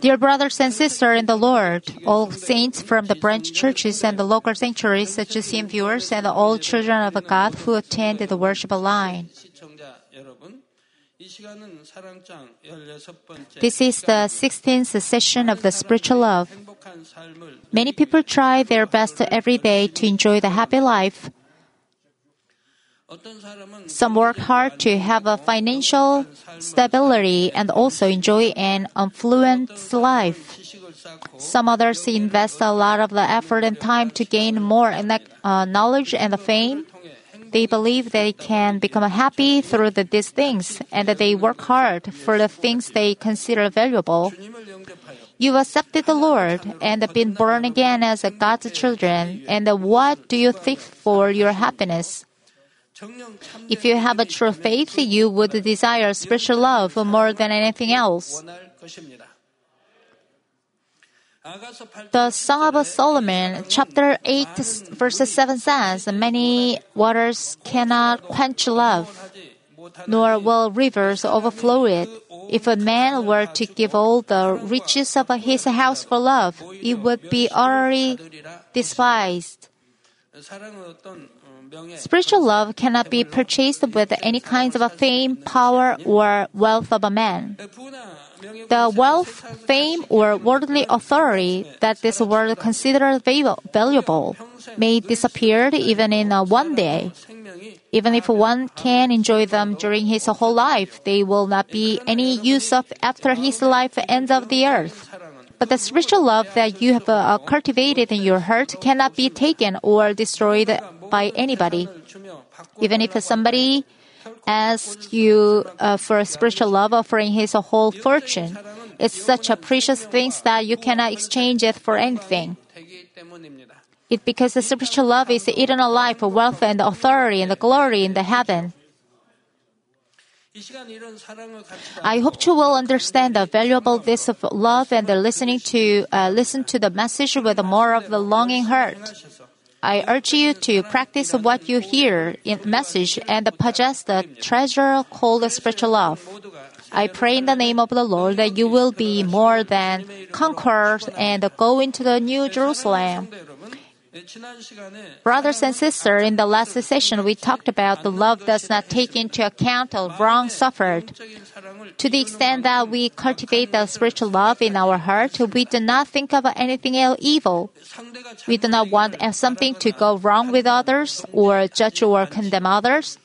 Dear brothers and sisters in the Lord, all saints from the branch churches and the local sanctuaries, such as CM viewers and all children of God who attend the worship line. This is the 16th session of the spiritual love. Many people try their best every day to enjoy the happy life. Some work hard to have a financial stability and also enjoy an affluent life. Some others invest a lot of the effort and time to gain more uh, knowledge and fame. They believe they can become happy through the, these things and that they work hard for the things they consider valuable. You accepted the Lord and been born again as God's children. And what do you think for your happiness? If you have a true faith, you would desire spiritual love more than anything else. The Song of Solomon, chapter 8, verse 7 says, Many waters cannot quench love, nor will rivers overflow it. If a man were to give all the riches of his house for love, it would be utterly despised. Spiritual love cannot be purchased with any kinds of fame, power, or wealth of a man. The wealth, fame, or worldly authority that this world considers valuable may disappear even in one day. Even if one can enjoy them during his whole life, they will not be any use of after his life ends of the earth. But the spiritual love that you have uh, cultivated in your heart cannot be taken or destroyed by anybody. Even if somebody asks you uh, for a spiritual love offering his whole fortune, it's such a precious thing that you cannot exchange it for anything. It because the spiritual love is the eternal life, wealth, and authority and the glory in the heaven. I hope you will understand the valuable this of love and the listening to uh, listen to the message with more of the longing heart. I urge you to practice what you hear in message and possess the treasure called spiritual love. I pray in the name of the Lord that you will be more than conquerors and go into the New Jerusalem. Brothers and sisters, in the last session, we talked about the love does not take into account the wrong suffered. To the extent that we cultivate the spiritual love in our heart, we do not think of anything evil. We do not want something to go wrong with others or judge or condemn others.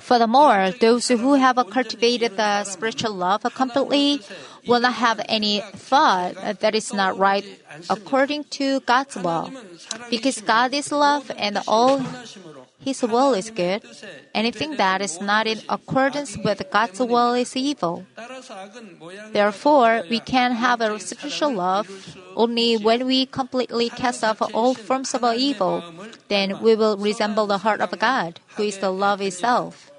Furthermore, those who have cultivated the spiritual love completely will not have any thought that is not right according to God's will. Because God is love and all his will is good. Anything that is not in accordance with God's will is evil. Therefore, we can have a spiritual love only when we completely cast off all forms of evil. Then we will resemble the heart of God, who is the love itself.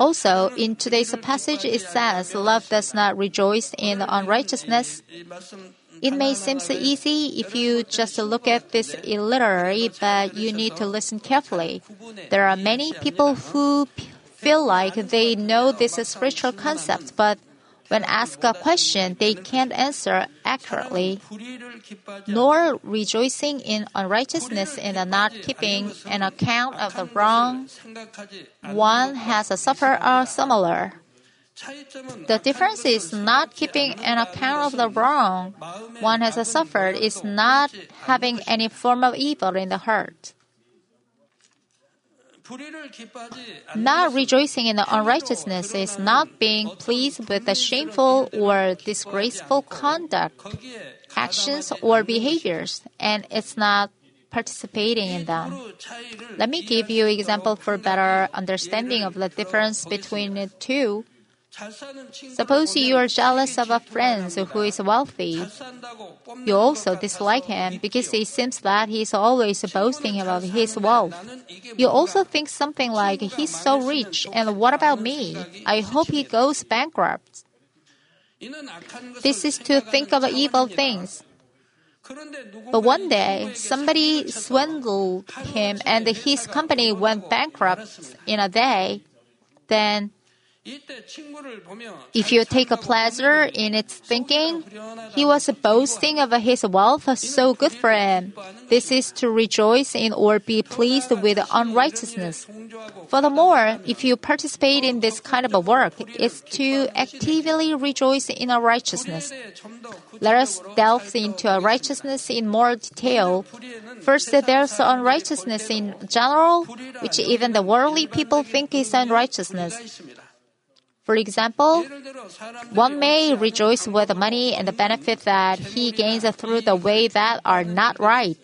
Also, in today's passage, it says, Love does not rejoice in unrighteousness. It may seem so easy if you just look at this illiterally, but you need to listen carefully. There are many people who feel like they know this spiritual concept, but when asked a question, they can't answer accurately. Nor rejoicing in unrighteousness and not keeping an account of the wrong one has suffered are similar. The difference is not keeping an account of the wrong one has suffered is not having any form of evil in the heart. Not rejoicing in the unrighteousness is not being pleased with the shameful or disgraceful conduct, actions, or behaviors, and it's not participating in them. Let me give you example for better understanding of the difference between the two. Suppose you are jealous of a friend who is wealthy. You also dislike him because it seems that he is always boasting about his wealth. You also think something like, he's so rich, and what about me? I hope he goes bankrupt. This is to think of evil things. But one day, somebody swindled him and his company went bankrupt in a day. Then If you take a pleasure in its thinking, he was boasting of his wealth, so good for him. This is to rejoice in or be pleased with unrighteousness. Furthermore, if you participate in this kind of a work, it's to actively rejoice in unrighteousness. Let us delve into righteousness in more detail. First, there's unrighteousness in general, which even the worldly people think is unrighteousness. For example, one may rejoice with the money and the benefit that he gains through the way that are not right.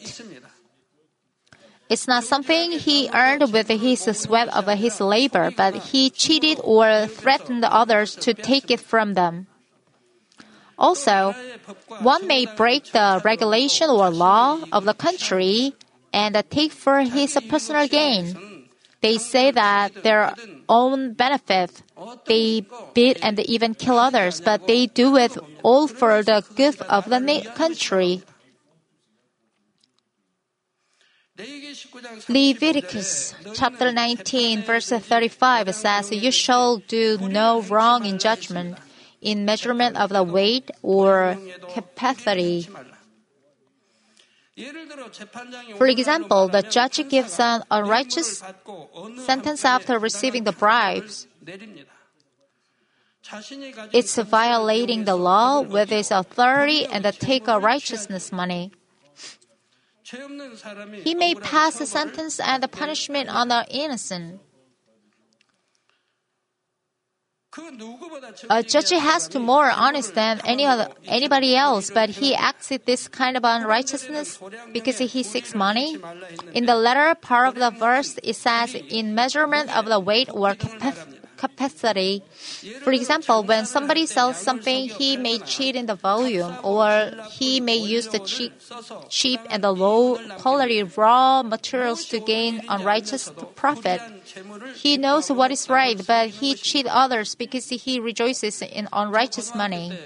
It's not something he earned with his sweat of his labor, but he cheated or threatened others to take it from them. Also, one may break the regulation or law of the country and take for his personal gain. They say that their own benefit, they beat and even kill others, but they do it all for the good of the country. Leviticus chapter 19 verse 35 says, You shall do no wrong in judgment, in measurement of the weight or capacity. For example, the judge gives an unrighteous sentence after receiving the bribes. It's violating the law with its authority and the take a righteousness money. He may pass a sentence and the punishment on the innocent. A judge has to more honest than any other, anybody else, but he acts with this kind of unrighteousness because he seeks money. In the latter part of the verse, it says, in measurement of the weight or capacity. For example, when somebody sells something, he may cheat in the volume, or he may use the cheap, cheap and the low quality raw materials to gain unrighteous profit. He knows what is right, but he cheats others because he rejoices in unrighteous money.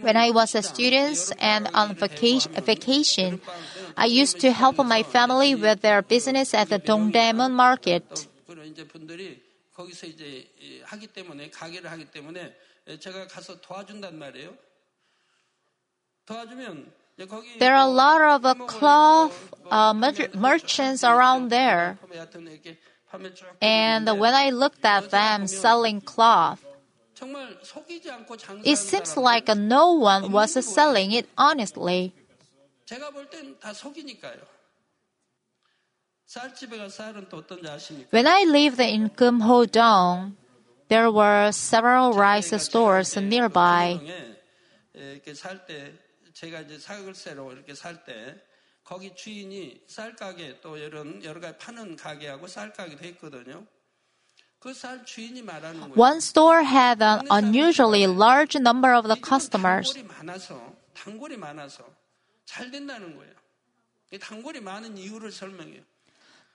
When I was a student and on vacation, I used to help my family with their business at the Dongdaemun market. 거기서 이제 하기 때문에 가게를 하기 때문에 제가 가서 도와준단 말이에요. 도와주면 There are a lot of uh, cloth uh, merchants around there. And when I looked at them selling cloth, it seems like no one was selling it honestly. When I lived in Kumho-dong, there were several rice stores nearby. 제가 이제 사글세로 이렇게 살 때 거기 주인이 쌀 가게 또 이런 여러 가지 파는 가게하고 쌀 가게 돼 있거든요. 그쌀 주인이 말하는 거예요. One store had an unusually large number of the customers. 단골이 많아서 단골이 많아서 잘 된다는 거예요. 이 단골이 많은 이유를 설명해요.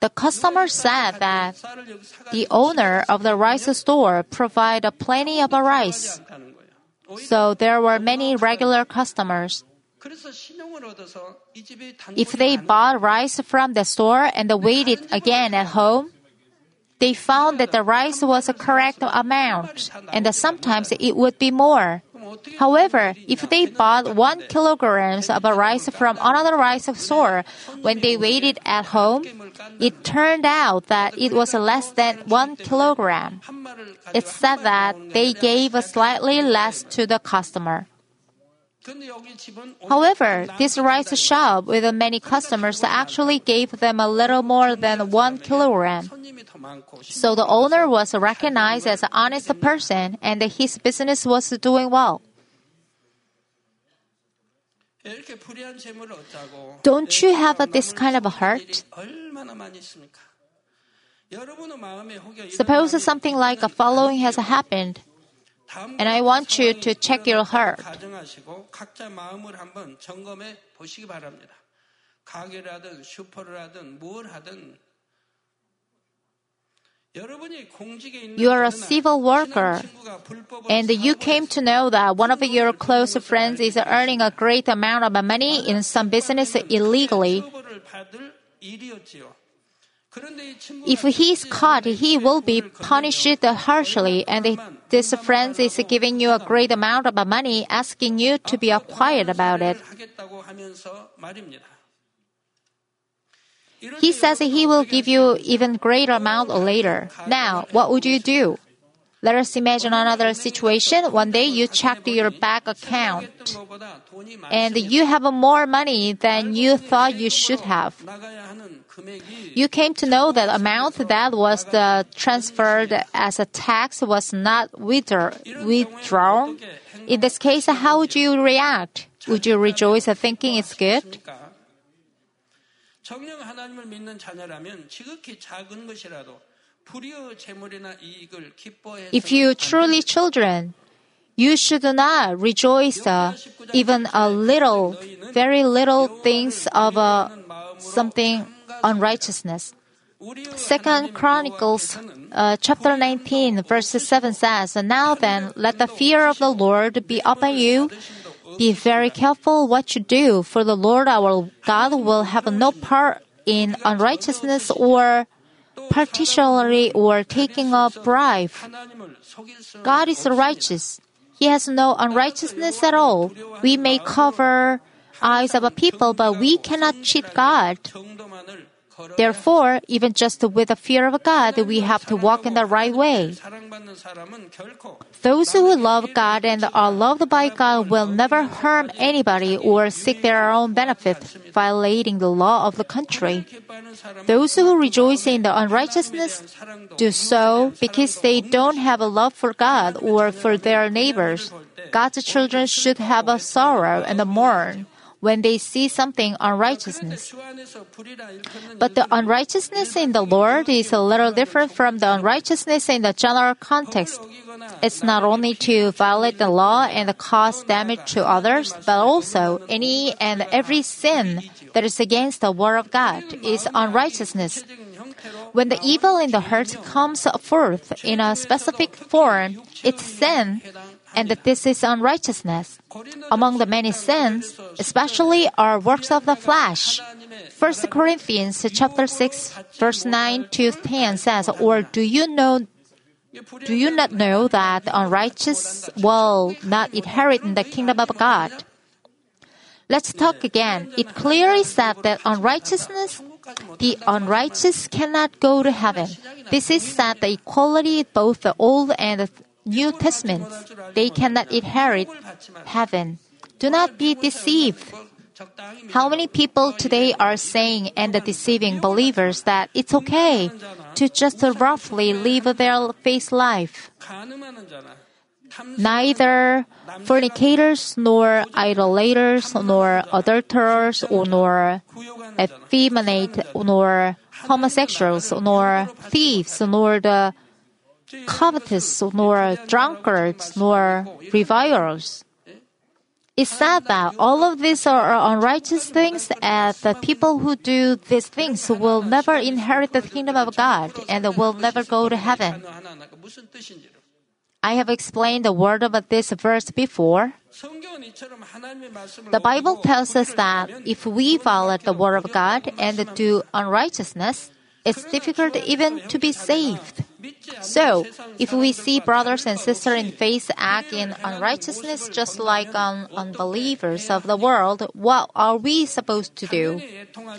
The customer said that the owner of the rice store provided plenty of rice. So there were many regular customers. If they bought rice from the store and weighed it again at home, they found that the rice was a correct amount, and sometimes it would be more. However, if they bought one kilograms of rice from another rice store, when they weighed it at home, it turned out that it was less than one kilogram. It said that they gave slightly less to the customer. However, this rice shop with many customers actually gave them a little more than one kilogram. So the owner was recognized as an honest person and his business was doing well. Don't you have this kind of a heart? Suppose something like a following has happened, and I want you to check your heart. You are a civil worker, and you came to know that one of your close friends is earning a great amount of money in some business illegally. If he is caught, he will be punished harshly, and this friend is giving you a great amount of money, asking you to be quiet about it. He says he will give you even greater amount later. Now, what would you do? Let us imagine another situation. One day you checked your bank account and you have more money than you thought you should have. You came to know that amount that was uh, transferred as a tax was not withdrawn. In this case, how would you react? Would you rejoice thinking it's good? 있습니까? 정령 하나님을 믿는 자녀라면 지극히 작은 것이라도 불의의 재물이나 이익을 기뻐해서 If you truly children, you should not rejoice uh, even a little, very little things of uh, something unrighteousness. 우리의 Second Chronicles uh, chapter 19 verse 7 says, Now then, let the fear of the Lord be upon you. be very careful what you do, for the Lord our God will have no part in unrighteousness or partiality or taking a bribe. God is righteous. He has no unrighteousness at all. We may cover eyes of a people, but we cannot cheat God. Therefore, even just with the fear of God, we have to walk in the right way. Those who love God and are loved by God will never harm anybody or seek their own benefit, violating the law of the country. Those who rejoice in the unrighteousness do so because they don't have a love for God or for their neighbors. God's children should have a sorrow and a mourn when they see something unrighteousness. But the unrighteousness in the Lord is a little different from the unrighteousness in the general context. It's not only to violate the law and cause damage to others, but also any and every sin that is against the Word of God is unrighteousness. When the evil in the heart comes forth in a specific form, it's sin, and that this is unrighteousness. Among the many sins, especially are works of the flesh. 1 Corinthians chapter 6 verse 9 to 10 says, Or do you know do you not know that the unrighteous will not inherit in the kingdom of God? Let's talk again. It clearly said that unrighteousness, the unrighteous cannot go to heaven. This is said the equality both the Old and the New Testament, they cannot inherit heaven. Do not be deceived. How many people today are saying and deceiving believers that it's okay to just roughly live their faith life? Neither fornicators, nor idolaters, nor adulterers, nor effeminate, nor homosexuals, nor thieves, nor the covetous, nor drunkards, nor revilers. It's said that all of these are unrighteous things, and the people who do these things will never inherit the kingdom of God and will never go to heaven. I have explained the word of this verse before. The Bible tells us that if we violate the word of God and do unrighteousness, it's difficult even to be saved. So, if we see brothers and sisters in faith act in unrighteousness just like unbelievers of the world, what are we supposed to do?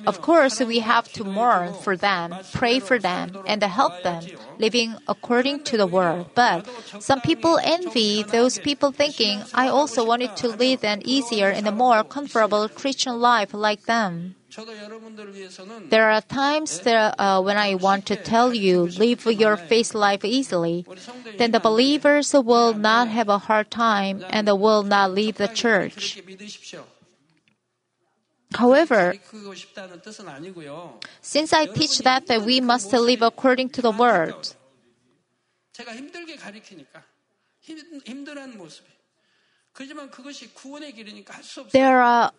Of course, we have to mourn for them, pray for them, and help them, living according to the word. But some people envy those people thinking, I also wanted to lead an easier and a more comfortable Christian life like them. There are times that, uh, when I want to tell you, live your faith life easily, then the believers will not have a hard time and will not leave the church. However, since I teach that, that we must live according to the word, there are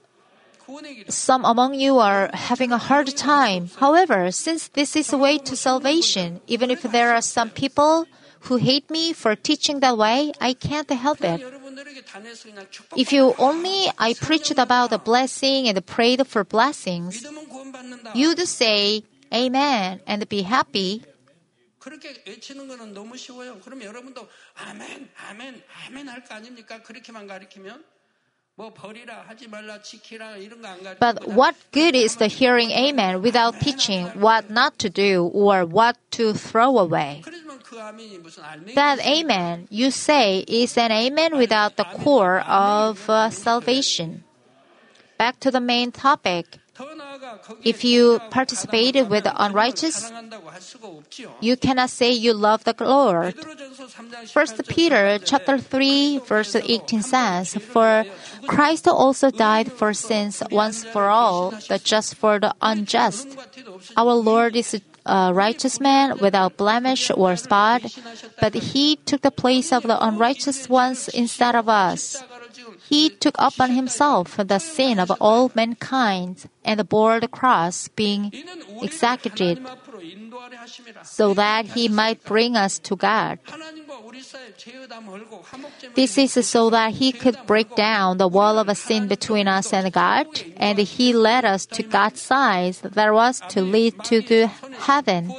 some among you are having a hard time. However, since this is the way to salvation, even if there are some people who hate me for teaching that way, I can't help it. 여러분들에게 단에서 그냥 축복. If you only I preached about the blessing and prayed for blessings, 믿으면 구원받는다. you'd say, Amen and be happy, 그렇게 외치는 거는 너무 쉬워요. 그럼 여러분도 아멘, 아멘, 아멘 할 거 아닙니까? 그렇게만 가르치면 But what good is the hearing Amen without teaching? what not to do or what to throw away? That Amen you say is an Amen without the core of uh, salvation. Back to the main topic. If you participate with the unrighteous, you cannot say you love the Lord. 1 Peter chapter 3 verse 18 says, For Christ also died for sins once for all, the just for the unjust. Our Lord is a righteous man without blemish or spot, but he took the place of the unrighteous ones instead of us. He took upon himself the sin of all mankind and bore the cross being executed so that he might bring us to God. This is so that he could break down the wall of sin between us and God, and he led us to God's side that was to lead to the heaven.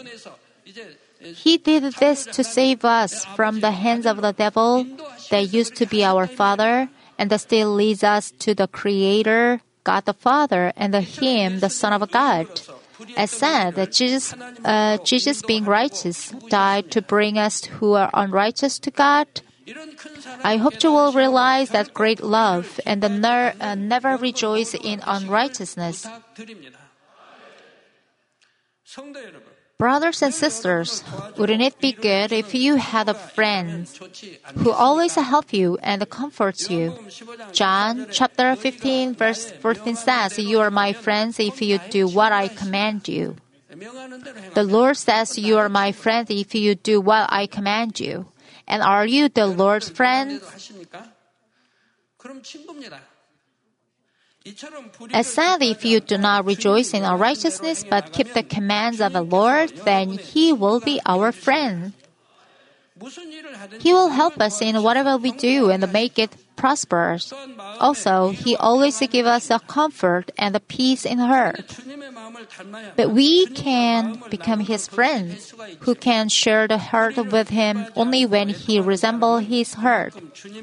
He did this to save us from the hands of the devil that used to be our father and that still leads us to the Creator, God the Father, and the Him, the Son of God. As said, that Jesus, uh, Jesus being righteous, died to bring us who are unrighteous to God. I hope you will realize that great love and the ner- uh, never rejoice in unrighteousness. Brothers and sisters, wouldn't it be good if you had a friend who always helps you and comforts you? John chapter 15 verse 14 says, You are my friends if you do what I command you. The Lord says, You are my friend if you do what I command you. And are you the Lord's friend? As said, if you do not rejoice in our righteousness but keep the commands of the Lord, then He will be our friend. He will help us in whatever we do and make it prosperous. Also, He always gives us a comfort and a peace in heart. But we can become His friends, who can share the heart with Him only when He resembles His heart.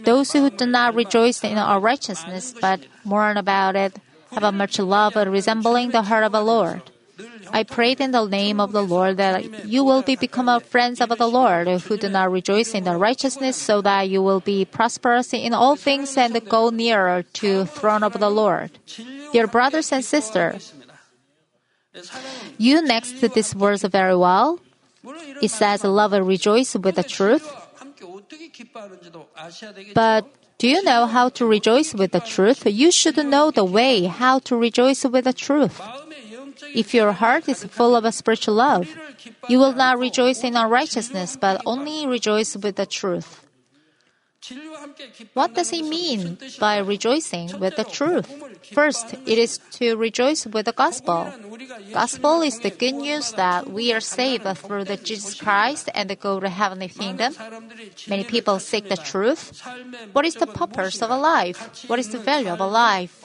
Those who do not rejoice in our righteousness but mourn about it have a much love resembling the heart of the Lord. I prayed in the name of the Lord that you will be become friends of the Lord who do not rejoice in the righteousness so that you will be prosperous in all things and go nearer to throne of the Lord. Dear brothers and sisters, you next this verse very well. It says love and rejoice with the truth. But do you know how to rejoice with the truth? You should know the way how to rejoice with the truth. If your heart is full of spiritual love, you will not rejoice in unrighteousness, but only rejoice with the truth. What does he mean by rejoicing with the truth? First, it is to rejoice with the gospel. Gospel is the good news that we are saved through the Jesus Christ and go to heavenly kingdom. Many people seek the truth. What is the purpose of a life? What is the value of a life?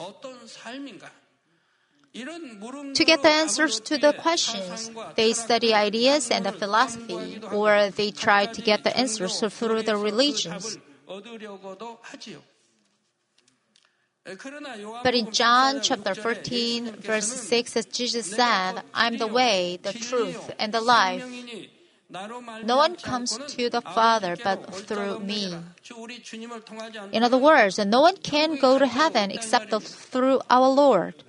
To get the answers to the questions, they study ideas and the philosophy, or they try to get the answers through the religions. But in John chapter 14, verse 6, as Jesus said, I am the way, the truth, and the life. No one comes to the Father but through me. In other words, no one can go to heaven except through our Lord.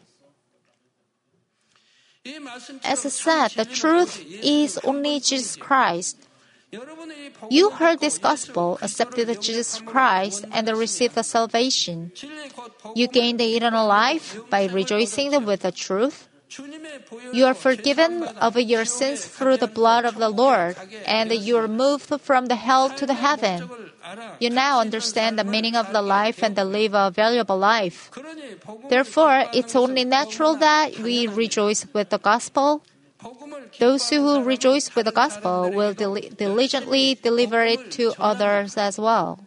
As I said, the truth is only Jesus Christ. You heard this gospel, accepted Jesus Christ, and received the salvation. You gained the eternal life by rejoicing with the truth. You are forgiven of your sins through the blood of the Lord, and you are moved from the hell to the heaven. You now understand the meaning of the life and live a valuable life. Therefore, it's only natural that we rejoice with the gospel. Those who rejoice with the gospel will dil- diligently deliver it to others as well.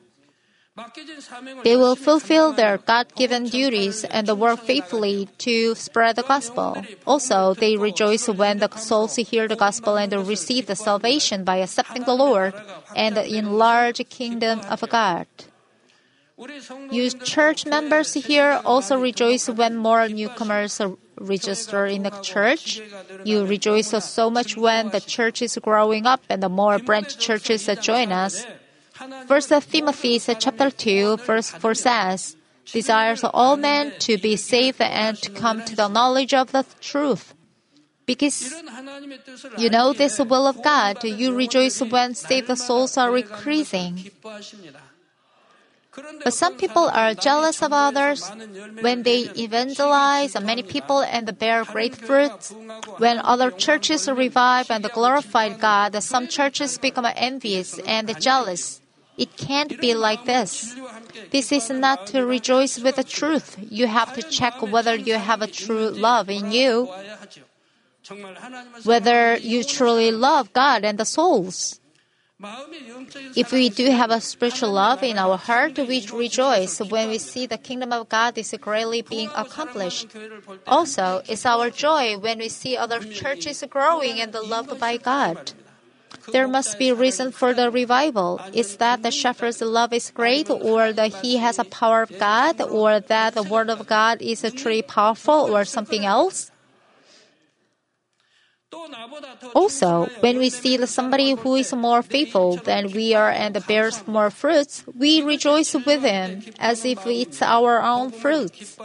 They will fulfill their God given duties and work faithfully to spread the gospel. Also, they rejoice when the souls hear the gospel and receive the salvation by accepting the Lord and the enlarged kingdom of God. You church members here also rejoice when more newcomers register in the church. You rejoice so much when the church is growing up and the more branch churches join us. First Timothy chapter 2 verse 4 says, desires all men to be safe and to come to the knowledge of the truth. Because you know this will of God, you rejoice when saved souls are increasing. But some people are jealous of others when they evangelize many people and bear great fruits. When other churches revive and glorify God, some churches become envious and jealous. It can't be like this. This is not to rejoice with the truth. You have to check whether you have a true love in you, whether you truly love God and the souls. If we do have a spiritual love in our heart, we rejoice when we see the kingdom of God is greatly being accomplished. Also, it's our joy when we see other churches growing and loved by God. There must be a reason for the revival. Is that the shepherd's love is great, or that he has a power of God, or that the word of God is truly powerful, or something else? Also, when we see somebody who is more faithful than we are and bears more fruits, we rejoice with him as if it's our own fruits.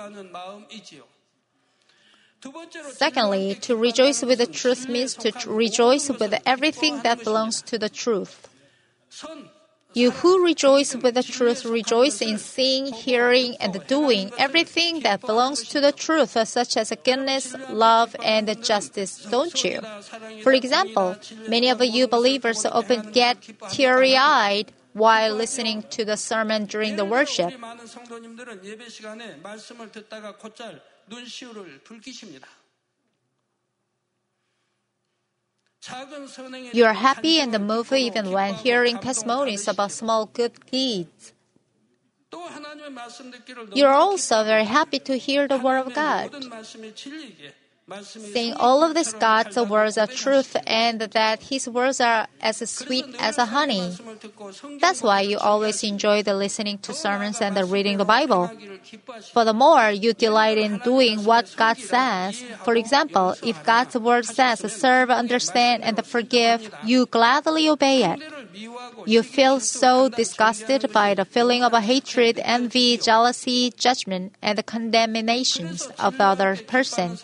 Secondly, to rejoice with the truth means to rejoice with everything that belongs to the truth. You who rejoice with the truth rejoice in seeing, hearing, and doing everything that belongs to the truth, such as goodness, love, and justice, don't you? For example, many of you believers often get teary eyed while listening to the sermon during the worship. You are happy in the movie even when hearing testimonies about small good deeds. You are also very happy to hear the Word of God saying all of this God's words are truth and that His words are as sweet as a honey. That's why you always enjoy the listening to sermons and the reading the Bible. Furthermore, you delight in doing what God says. For example, if God's word says serve, understand, and forgive, you gladly obey it. You feel so disgusted by the feeling of hatred, envy, jealousy, judgment, and the condemnations of the other person.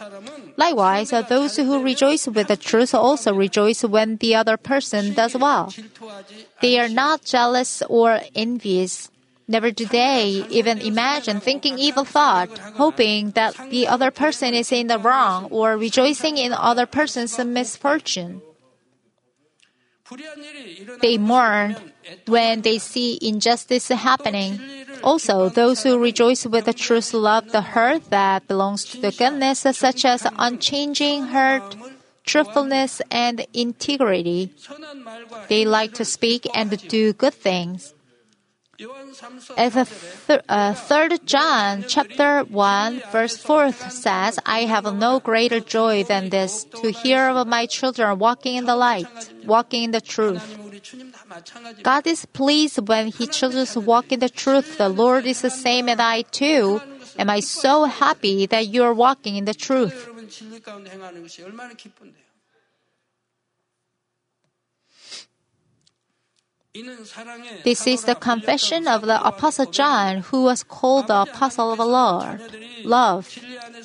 Likewise, those who rejoice with the truth also rejoice when the other person does well. They are not jealous or envious. Never do they even imagine thinking evil thought, hoping that the other person is in the wrong or rejoicing in other person's misfortune. They mourn when they see injustice happening. Also, those who rejoice with the truth love the hurt that belongs to the goodness, such as unchanging heart, truthfulness, and integrity. They like to speak and do good things. As a th- uh, third John chapter one verse four says, "I have no greater joy than this to hear of my children walking in the light, walking in the truth." God is pleased when He children walk in the truth. The Lord is the same as I too. Am I so happy that you are walking in the truth? This is the confession of the Apostle John, who was called the Apostle of the Lord. Love.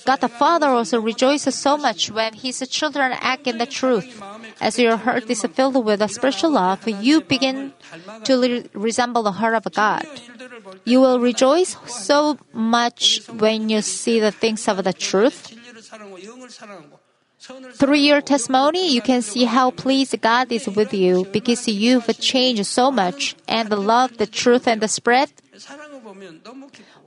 God the Father also rejoices so much when His children act in the truth. As your heart is filled with a spiritual love, you begin to re- resemble the heart of God. You will rejoice so much when you see the things of the truth. Through your testimony, you can see how pleased God is with you because you've changed so much and the love, the truth, and the spread.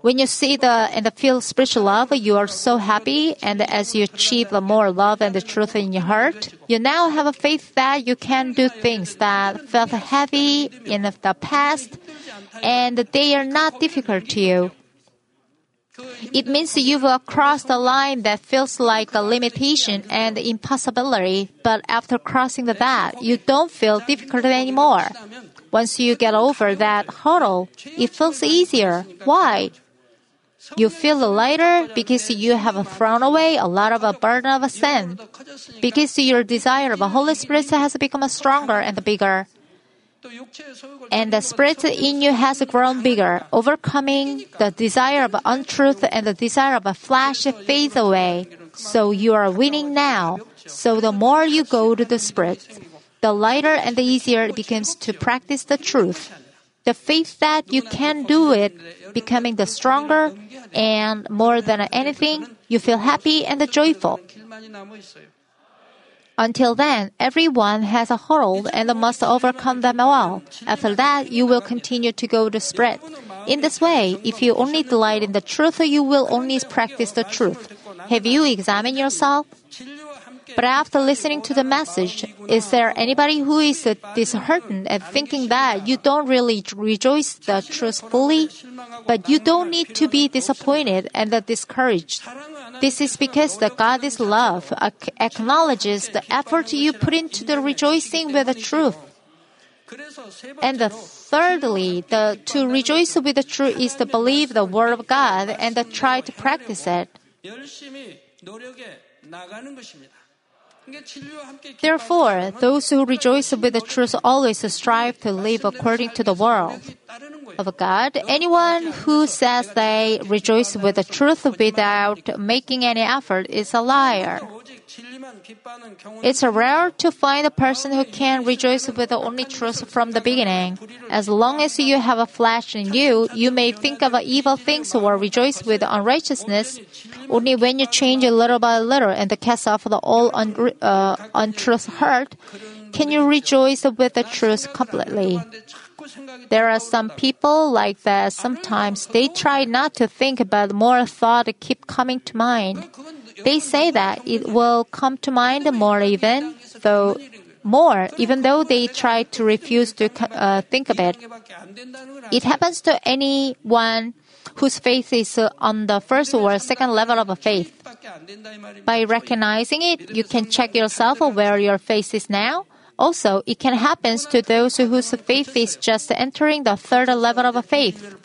When you see the and feel spiritual love, you are so happy. And as you achieve the more love and the truth in your heart, you now have a faith that you can do things that felt heavy in the past, and they are not difficult to you. It means you've crossed a line that feels like a limitation and impossibility, but after crossing that, you don't feel difficult anymore. Once you get over that hurdle, it feels easier. Why? You feel lighter because you have thrown away a lot of a burden of sin. Because your desire of the Holy Spirit has become stronger and bigger and the spirit in you has grown bigger, overcoming the desire of untruth and the desire of a flesh fades away. So you are winning now. So the more you go to the spirit, the lighter and the easier it becomes to practice the truth. The faith that you can do it becoming the stronger, and more than anything, you feel happy and joyful. Until then, everyone has a hold and must overcome them all. After that, you will continue to go the spirit. In this way, if you only delight in the truth, you will only practice the truth. Have you examined yourself? But after listening to the message, is there anybody who is disheartened and thinking that you don't really rejoice the truth fully? But you don't need to be disappointed and discouraged. This is because the God is love, acknowledges the effort you put into the rejoicing with the truth. And the thirdly, the, to rejoice with the truth is to believe the word of God and to try to practice it. Therefore, those who rejoice with the truth always strive to live according to the world of God. Anyone who says they rejoice with the truth without making any effort is a liar. It's rare to find a person who can rejoice with the only truth from the beginning. As long as you have a flesh in you, you may think of evil things or rejoice with unrighteousness. Only when you change a little by little and cast off the all un- uh, untruth heart, can you rejoice with the truth completely. There are some people like that. Sometimes they try not to think, but more thought keep coming to mind. They say that it will come to mind more even though more, even though they try to refuse to uh, think of it. It happens to anyone whose faith is uh, on the first or second level of faith. By recognizing it, you can check yourself where your faith is now. Also, it can happen to those whose faith is just entering the third level of faith.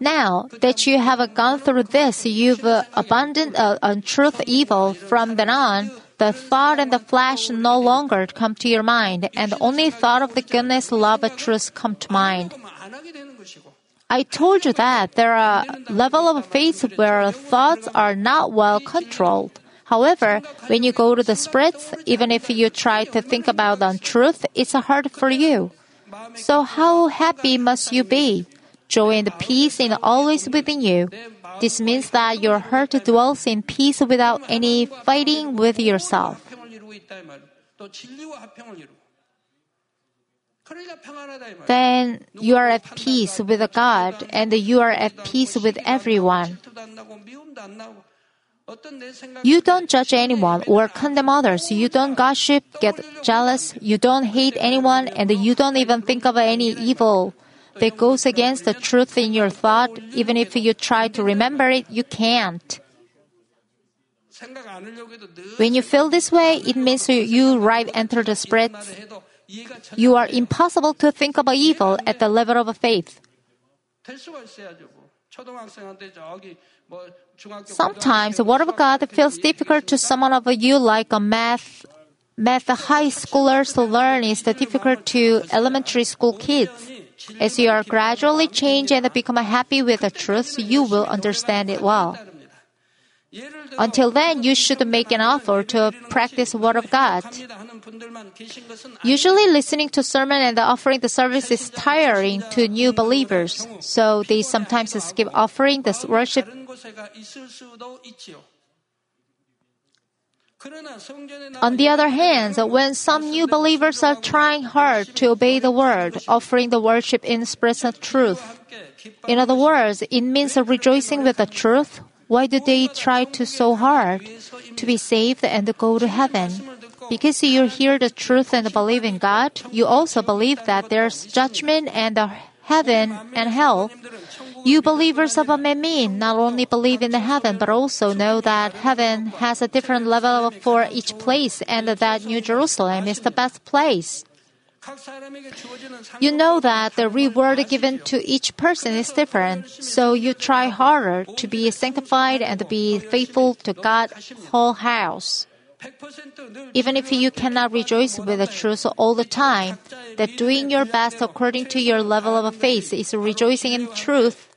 Now that you have gone through this, you've uh, abandoned uh, untruth evil from then on. The thought and the flesh no longer come to your mind, and only thought of the goodness, love, and truth come to mind. I told you that there are level of faith where thoughts are not well controlled. However, when you go to the spirits, even if you try to think about untruth, it's hard for you. So how happy must you be? Joy and peace is always within you. This means that your heart dwells in peace without any fighting with yourself then you are at peace with God and you are at peace with everyone. You don't judge anyone or condemn others. You don't gossip, get jealous. You don't hate anyone, and you don't even think of any evil that goes against the truth in your thought. Even if you try to remember it, you can't. When you feel this way, it means you right enter the spirit you are impossible to think about evil at the level of faith. Sometimes the Word of God feels difficult to someone of you like a math math high schoolers to learn is difficult to elementary school kids. As you are gradually changed and become happy with the truth, you will understand it well. Until then, you should make an effort to practice Word of God. Usually, listening to sermon and offering the service is tiring to new believers, so they sometimes skip offering the worship. On the other hand, when some new believers are trying hard to obey the word, offering the worship in spirit of truth, in other words, it means rejoicing with the truth why do they try to so hard to be saved and go to heaven? Because you hear the truth and believe in God, you also believe that there's judgment and heaven and hell. You believers of Amen not only believe in heaven, but also know that heaven has a different level for each place and that New Jerusalem is the best place. You know that the reward given to each person is different, so you try harder to be sanctified and be faithful to God's whole house. Even if you cannot rejoice with the truth all the time, that doing your best according to your level of faith is rejoicing in truth.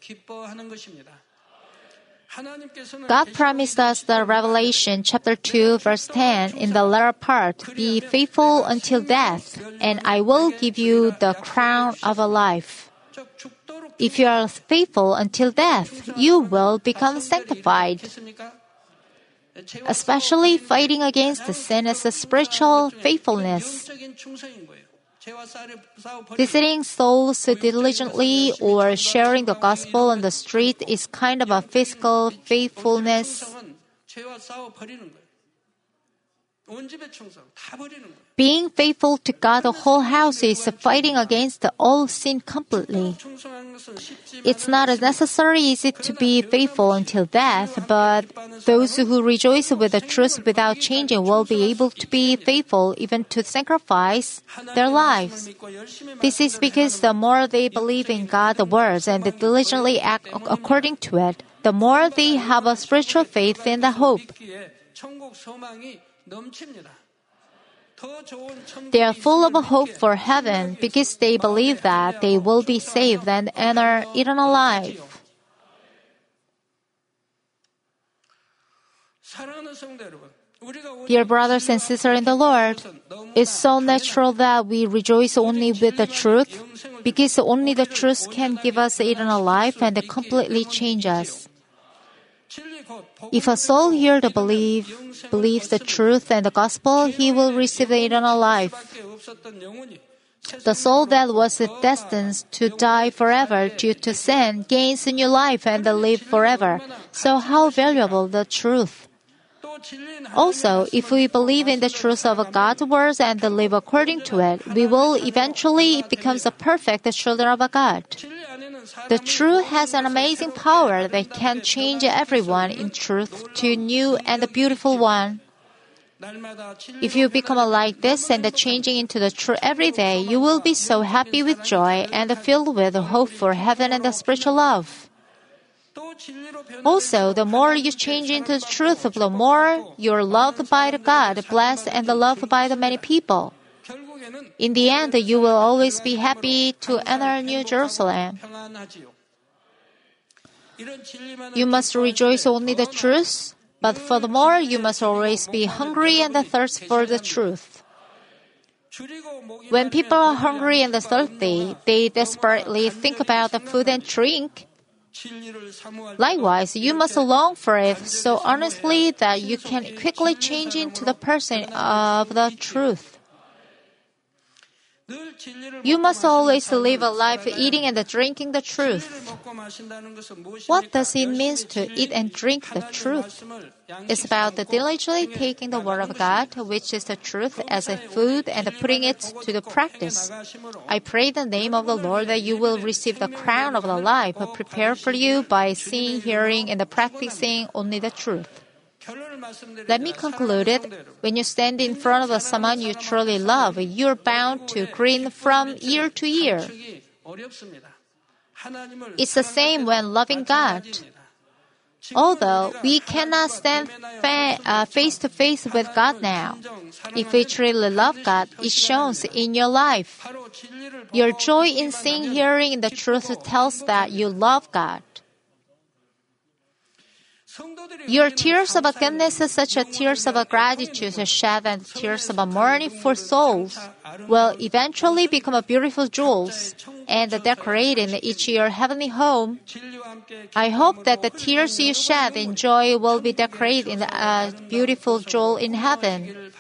God promised us the Revelation chapter 2 verse 10 in the latter part, be faithful until death, and I will give you the crown of a life. If you are faithful until death, you will become sanctified. Especially fighting against the sin is a spiritual faithfulness. Visiting souls diligently or sharing the gospel on the street is kind of a physical faithfulness. Being faithful to God, the whole house is fighting against all sin completely. It's not as necessary is it to be faithful until death, but those who rejoice with the truth without changing will be able to be faithful even to sacrifice their lives. This is because the more they believe in God's words and diligently act according to it, the more they have a spiritual faith in the hope. They are full of hope for heaven because they believe that they will be saved and enter eternal life. Dear brothers and sisters in the Lord, it's so natural that we rejoice only with the truth because only the truth can give us eternal life and completely change us. If a soul here the believe, believes the truth and the gospel, he will receive the eternal life. The soul that was destined to die forever due to sin gains a new life and live forever. So how valuable the truth! Also, if we believe in the truth of God's words and live according to it, we will eventually become the perfect children of God. The truth has an amazing power that can change everyone in truth to a new and a beautiful one. If you become like this and changing into the truth every day, you will be so happy with joy and filled with hope for heaven and the spiritual love. Also, the more you change into the truth, the more you're loved by the God, blessed, and loved by the many people. In the end, you will always be happy to enter New Jerusalem. You must rejoice only the truth, but furthermore, you must always be hungry and thirst for the truth. When people are hungry and thirsty, they desperately think about the food and drink. Likewise, you must long for it so earnestly that you can quickly change into the person of the truth. You must always live a life eating and drinking the truth. What does it mean to eat and drink the truth? It's about diligently taking the Word of God, which is the truth, as a food and putting it to the practice. I pray the name of the Lord that you will receive the crown of the life prepared for you by seeing, hearing, and practicing only the truth. Let me conclude it. When you stand in front of someone you truly love, you're bound to grin from ear to ear. It's the same when loving God. Although we cannot stand fa- uh, face to face with God now, if we truly love God, it shows in your life. Your joy in seeing, hearing the truth tells that you love God. Your tears of kindness, such as tears of gratitude, shed and tears of mourning for souls, will eventually become beautiful jewels and decorating each your heavenly home. I hope that the tears you shed in joy will be decorated in a beautiful jewel in heaven.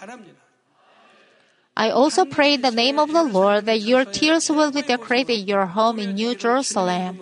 I also pray in the name of the Lord that your tears will be decorated in your home in New Jerusalem.